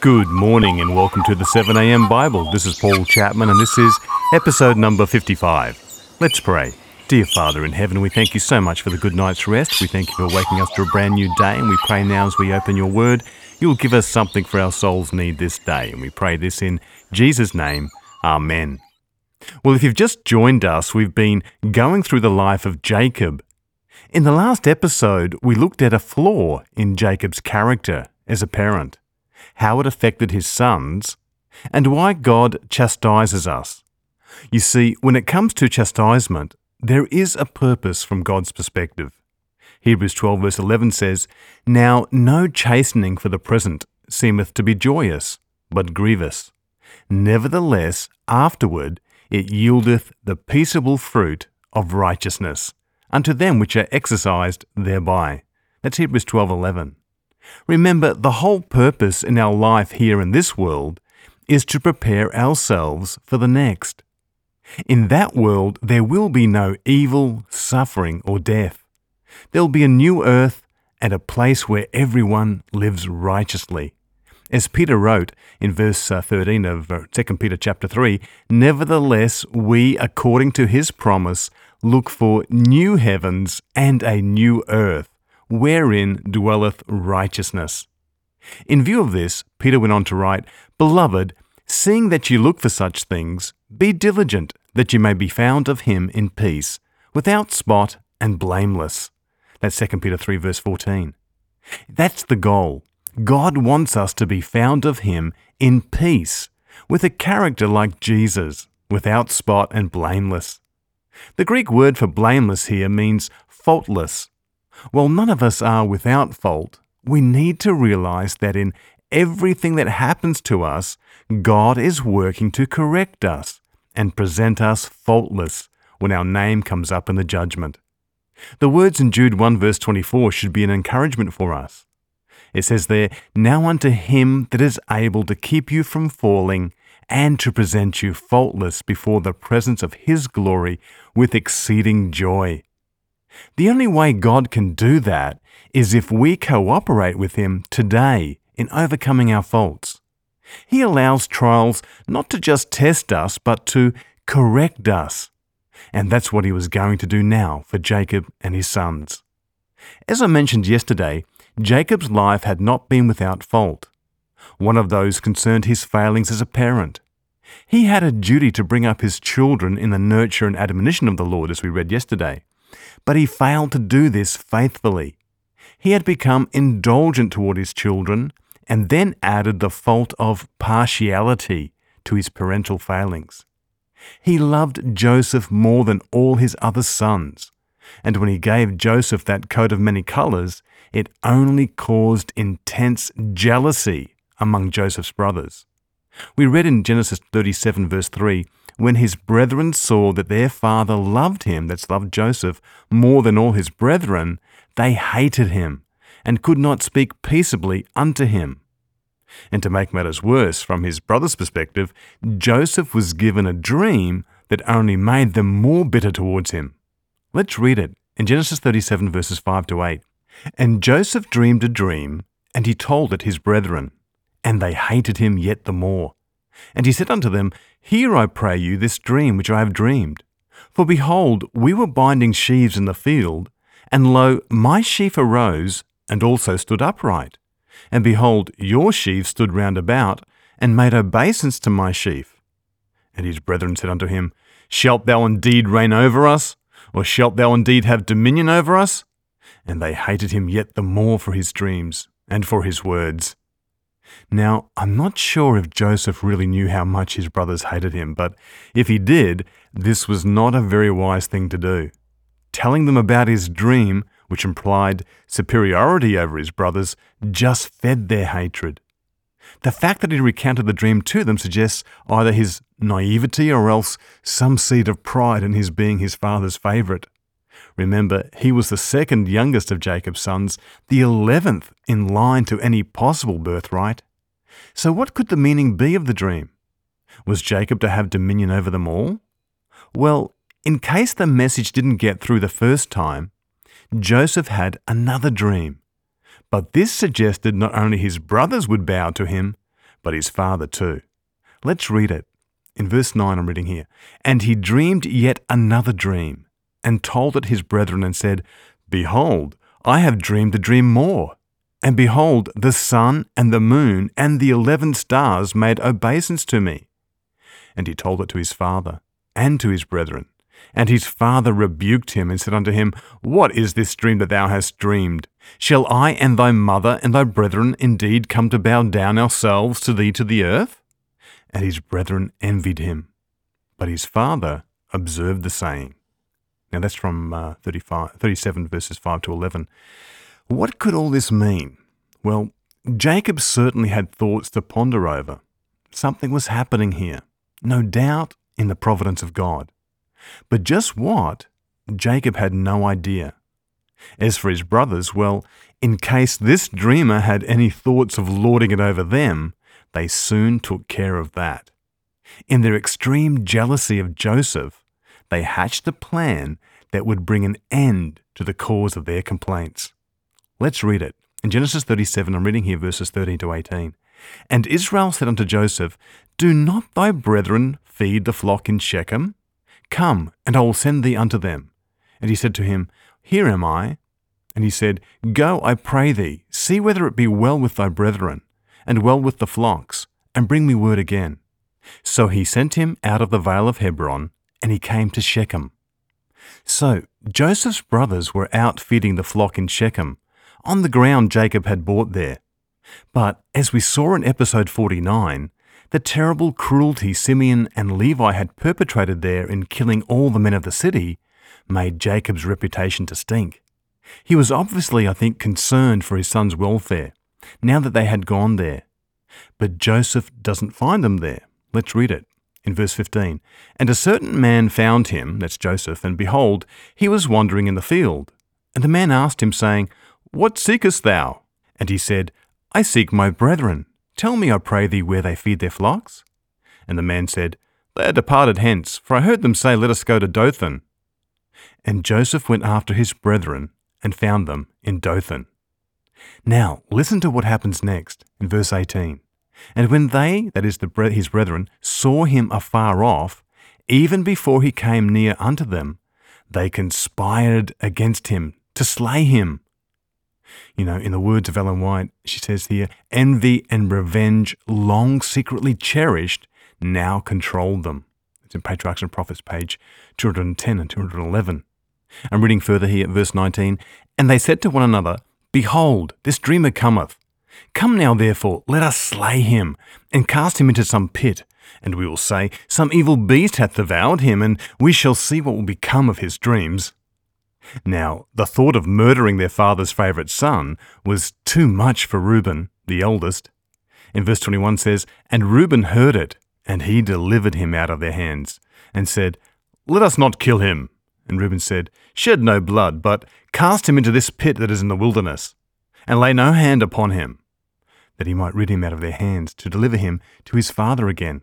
Good morning and welcome to the 7am Bible. This is Paul Chapman and this is episode number 55. Let's pray. Dear Father in heaven, we thank you so much for the good night's rest. We thank you for waking us to a brand new day and we pray now as we open your word, you'll give us something for our souls need this day. And we pray this in Jesus' name. Amen. Well, if you've just joined us, we've been going through the life of Jacob. In the last episode, we looked at a flaw in Jacob's character as a parent, how it affected his sons, and why God chastises us. You see, when it comes to chastisement, there is a purpose from God's perspective. Hebrews 12, verse 11 says, Now no chastening for the present seemeth to be joyous, but grievous. Nevertheless, afterward it yieldeth the peaceable fruit of righteousness unto them which are exercised thereby. That's Hebrews 12:11. Remember, the whole purpose in our life here in this world is to prepare ourselves for the next. In that world, there will be no evil, suffering, or death. There'll be a new earth and a place where everyone lives righteously. As Peter wrote in verse uh, 13 of 2 uh, Peter chapter 3, Nevertheless, we, according to his promise, look for new heavens and a new earth, wherein dwelleth righteousness. In view of this, Peter went on to write, Beloved, seeing that you look for such things, be diligent that you may be found of him in peace, without spot and blameless. That's 2 Peter 3, verse 14. That's the goal. God wants us to be found of him in peace, with a character like Jesus, without spot and blameless. The Greek word for blameless here means faultless. While none of us are without fault, we need to realize that in everything that happens to us, God is working to correct us and present us faultless when our name comes up in the judgment. The words in Jude 1 verse 24 should be an encouragement for us. It says there, Now unto him that is able to keep you from falling and to present you faultless before the presence of his glory with exceeding joy. The only way God can do that is if we cooperate with him today in overcoming our faults. He allows trials not to just test us, but to correct us. And that's what he was going to do now for Jacob and his sons. As I mentioned yesterday, Jacob's life had not been without fault. One of those concerned his failings as a parent. He had a duty to bring up his children in the nurture and admonition of the Lord, as we read yesterday. But he failed to do this faithfully. He had become indulgent toward his children and then added the fault of partiality to his parental failings. He loved Joseph more than all his other sons, and when he gave Joseph that coat of many colors, it only caused intense jealousy among Joseph's brothers. We read in Genesis 37, verse 3 when his brethren saw that their father loved him, that's loved Joseph, more than all his brethren, they hated him and could not speak peaceably unto him. And to make matters worse, from his brother's perspective, Joseph was given a dream that only made them more bitter towards him. Let's read it in Genesis 37, verses 5 to 8. And Joseph dreamed a dream, and he told it his brethren, and they hated him yet the more. And he said unto them, Hear, I pray you, this dream which I have dreamed. For behold, we were binding sheaves in the field, and lo, my sheaf arose, and also stood upright. And behold, your sheaf stood round about, and made obeisance to my sheaf. And his brethren said unto him, Shalt thou indeed reign over us? Or shalt thou indeed have dominion over us? And they hated him yet the more for his dreams, and for his words. Now, I'm not sure if Joseph really knew how much his brothers hated him, but if he did, this was not a very wise thing to do. Telling them about his dream, which implied superiority over his brothers, just fed their hatred. The fact that he recounted the dream to them suggests either his naivety or else some seed of pride in his being his father's favourite. Remember, he was the second youngest of Jacob's sons, the eleventh in line to any possible birthright. So, what could the meaning be of the dream? Was Jacob to have dominion over them all? Well, in case the message didn't get through the first time, Joseph had another dream. But this suggested not only his brothers would bow to him, but his father too. Let's read it. In verse 9, I'm reading here. And he dreamed yet another dream, and told it his brethren, and said, Behold, I have dreamed a dream more. And behold, the sun and the moon and the eleven stars made obeisance to me. And he told it to his father and to his brethren. And his father rebuked him and said unto him, What is this dream that thou hast dreamed? Shall I and thy mother and thy brethren indeed come to bow down ourselves to thee to the earth? And his brethren envied him. But his father observed the saying. Now that's from uh, 35, 37 verses 5 to 11. What could all this mean? Well, Jacob certainly had thoughts to ponder over. Something was happening here, no doubt in the providence of God. But just what, Jacob had no idea. As for his brothers, well, in case this dreamer had any thoughts of lording it over them, they soon took care of that. In their extreme jealousy of Joseph, they hatched a plan that would bring an end to the cause of their complaints. Let's read it. In Genesis 37, I'm reading here verses 13 to 18. And Israel said unto Joseph, Do not thy brethren feed the flock in Shechem? Come, and I will send thee unto them. And he said to him, Here am I. And he said, Go, I pray thee, see whether it be well with thy brethren, and well with the flocks, and bring me word again. So he sent him out of the vale of Hebron, and he came to Shechem. So Joseph's brothers were out feeding the flock in Shechem, on the ground Jacob had bought there. But as we saw in episode 49, the terrible cruelty Simeon and Levi had perpetrated there in killing all the men of the city made Jacob's reputation to stink. He was obviously, I think, concerned for his son's welfare, now that they had gone there. But Joseph doesn't find them there. Let's read it. In verse 15, And a certain man found him, that's Joseph, and behold, he was wandering in the field. And the man asked him, saying, What seekest thou? And he said, I seek my brethren. Tell me, I pray thee, where they feed their flocks? And the man said, They are departed hence, for I heard them say, Let us go to Dothan. And Joseph went after his brethren, and found them in Dothan. Now, listen to what happens next, in verse 18. And when they, that is, the, his brethren, saw him afar off, even before he came near unto them, they conspired against him to slay him. You know, in the words of Ellen White, she says here, envy and revenge, long secretly cherished, now controlled them. It's in Patriarchs and Prophets, page 210 and 211. I'm reading further here at verse 19. And they said to one another, Behold, this dreamer cometh. Come now, therefore, let us slay him, and cast him into some pit. And we will say, Some evil beast hath devoured him, and we shall see what will become of his dreams. Now, the thought of murdering their father's favourite son was too much for Reuben, the eldest. In verse 21 says, And Reuben heard it, and he delivered him out of their hands, and said, Let us not kill him. And Reuben said, Shed no blood, but cast him into this pit that is in the wilderness, and lay no hand upon him, that he might rid him out of their hands, to deliver him to his father again.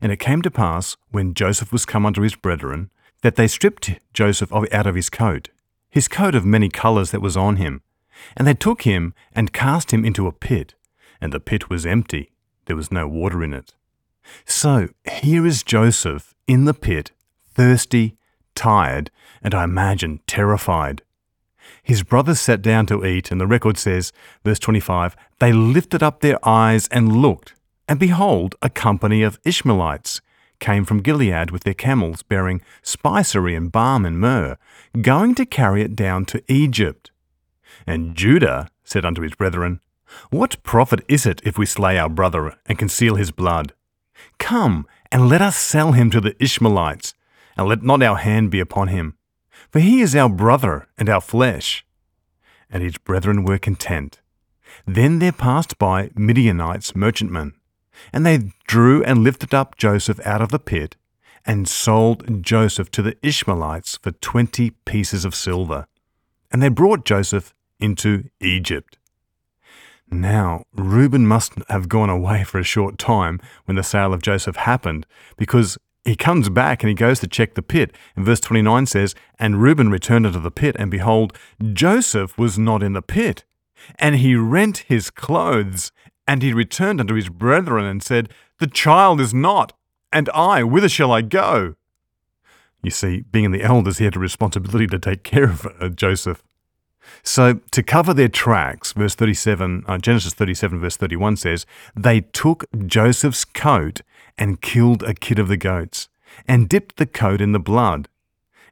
And it came to pass, when Joseph was come unto his brethren, that they stripped Joseph out of his coat, his coat of many colours that was on him, and they took him and cast him into a pit, and the pit was empty, there was no water in it. So here is Joseph in the pit, thirsty, tired, and I imagine terrified. His brothers sat down to eat, and the record says, verse 25, they lifted up their eyes and looked, and behold, a company of Ishmaelites came from Gilead with their camels bearing spicery and balm and myrrh, going to carry it down to Egypt. And Judah said unto his brethren, What profit is it if we slay our brother and conceal his blood? Come, and let us sell him to the Ishmaelites, and let not our hand be upon him. For he is our brother and our flesh. And his brethren were content. Then there passed by Midianites merchantmen, and they drew and lifted up Joseph out of the pit, and sold Joseph to the Ishmaelites for twenty pieces of silver. And they brought Joseph into Egypt. Now, Reuben must have gone away for a short time when the sale of Joseph happened, because he comes back and he goes to check the pit. And verse 29 says, And Reuben returned unto the pit, and behold, Joseph was not in the pit. And he rent his clothes And he returned unto his brethren and said, The child is not, and I, whither shall I go? You see, being in the elders, he had a responsibility to take care of uh, Joseph. So, to cover their tracks, verse 37, uh, Genesis 37, verse 31 says, They took Joseph's coat and killed a kid of the goats, and dipped the coat in the blood.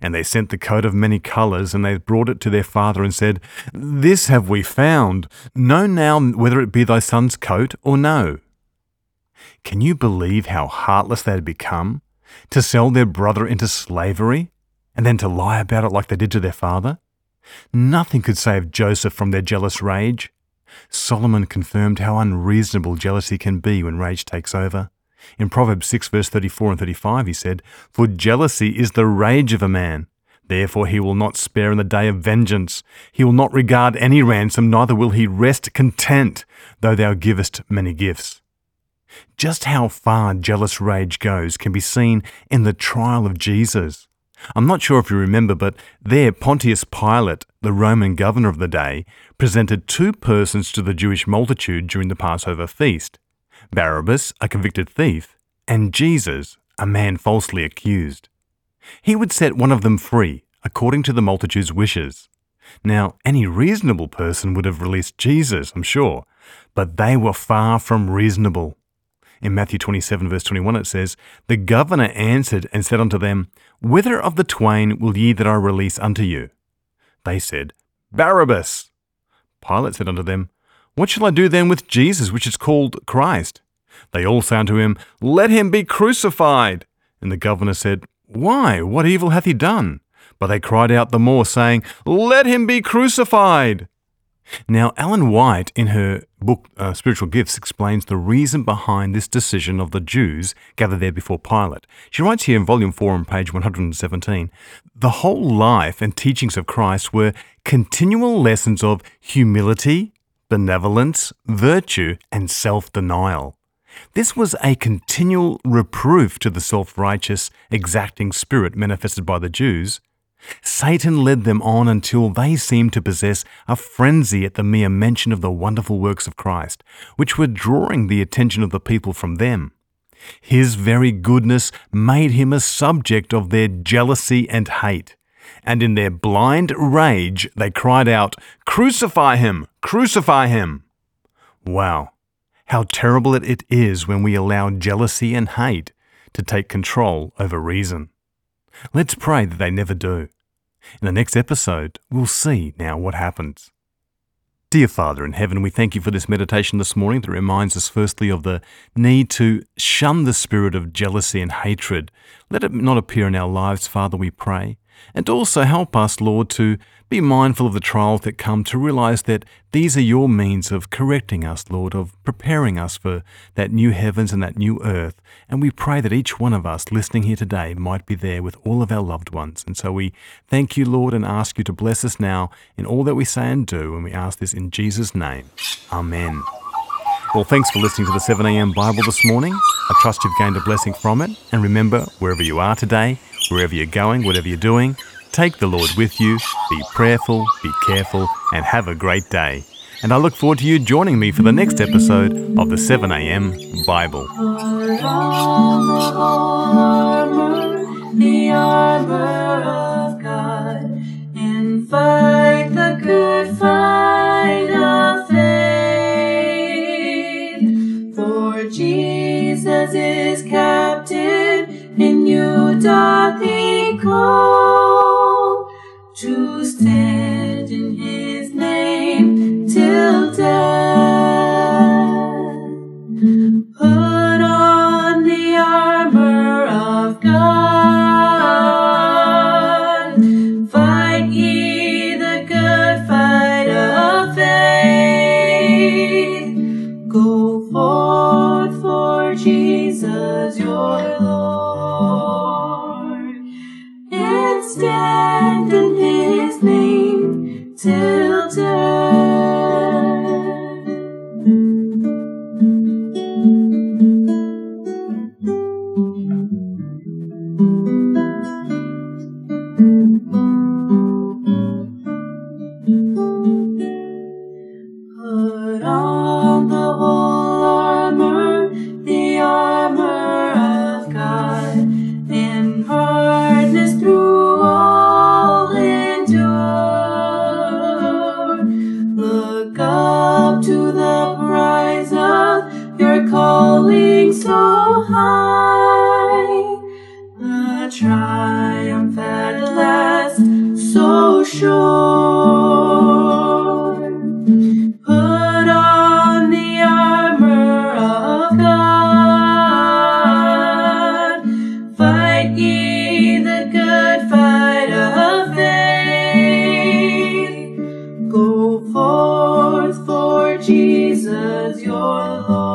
And they sent the coat of many colours, and they brought it to their father and said, This have we found. Know now whether it be thy son's coat or no. Can you believe how heartless they had become? To sell their brother into slavery, and then to lie about it like they did to their father? Nothing could save Joseph from their jealous rage. Solomon confirmed how unreasonable jealousy can be when rage takes over. In Proverbs 6, verse 34 and 35, he said, For jealousy is the rage of a man. Therefore he will not spare in the day of vengeance. He will not regard any ransom, neither will he rest content, though thou givest many gifts. Just how far jealous rage goes can be seen in the trial of Jesus. I'm not sure if you remember, but there Pontius Pilate, the Roman governor of the day, presented two persons to the Jewish multitude during the Passover feast Barabbas, a convicted thief, and Jesus, a man falsely accused. He would set one of them free, according to the multitude's wishes. Now, any reasonable person would have released Jesus, I'm sure, but they were far from reasonable. In Matthew 27, verse 21, it says, The governor answered and said unto them, Whither of the twain will ye that I release unto you? They said, Barabbas. Pilate said unto them, What shall I do then with Jesus, which is called Christ? They all said unto him, Let him be crucified. And the governor said, Why? What evil hath he done? But they cried out the more, saying, Let him be crucified. Now, Ellen White, in her book uh, Spiritual Gifts, explains the reason behind this decision of the Jews gathered there before Pilate. She writes here in Volume 4 on page 117 The whole life and teachings of Christ were continual lessons of humility, benevolence, virtue, and self denial. This was a continual reproof to the self righteous, exacting spirit manifested by the Jews Satan led them on until they seemed to possess a frenzy at the mere mention of the wonderful works of Christ, which were drawing the attention of the people from them. His very goodness made him a subject of their jealousy and hate. And in their blind rage, they cried out, Crucify him! Crucify him! Wow, how terrible it is when we allow jealousy and hate to take control over reason. Let's pray that they never do. In the next episode, we'll see now what happens. Dear Father in heaven, we thank you for this meditation this morning that reminds us firstly of the need to shun the spirit of jealousy and hatred. Let it not appear in our lives, Father, we pray. And also help us, Lord, to be mindful of the trials that come, to realize that these are your means of correcting us, Lord, of preparing us for that new heavens and that new earth. And we pray that each one of us listening here today might be there with all of our loved ones. And so we thank you, Lord, and ask you to bless us now in all that we say and do. And we ask this in Jesus' name. Amen. Well, thanks for listening to the 7am Bible this morning. I trust you've gained a blessing from it. And remember, wherever you are today, wherever you're going, whatever you're doing, take the Lord with you, be prayerful, be careful, and have a great day. And I look forward to you joining me for the next episode of the 7am Bible. The armor of God, and you doth he call to stand to Jesus, your Lord.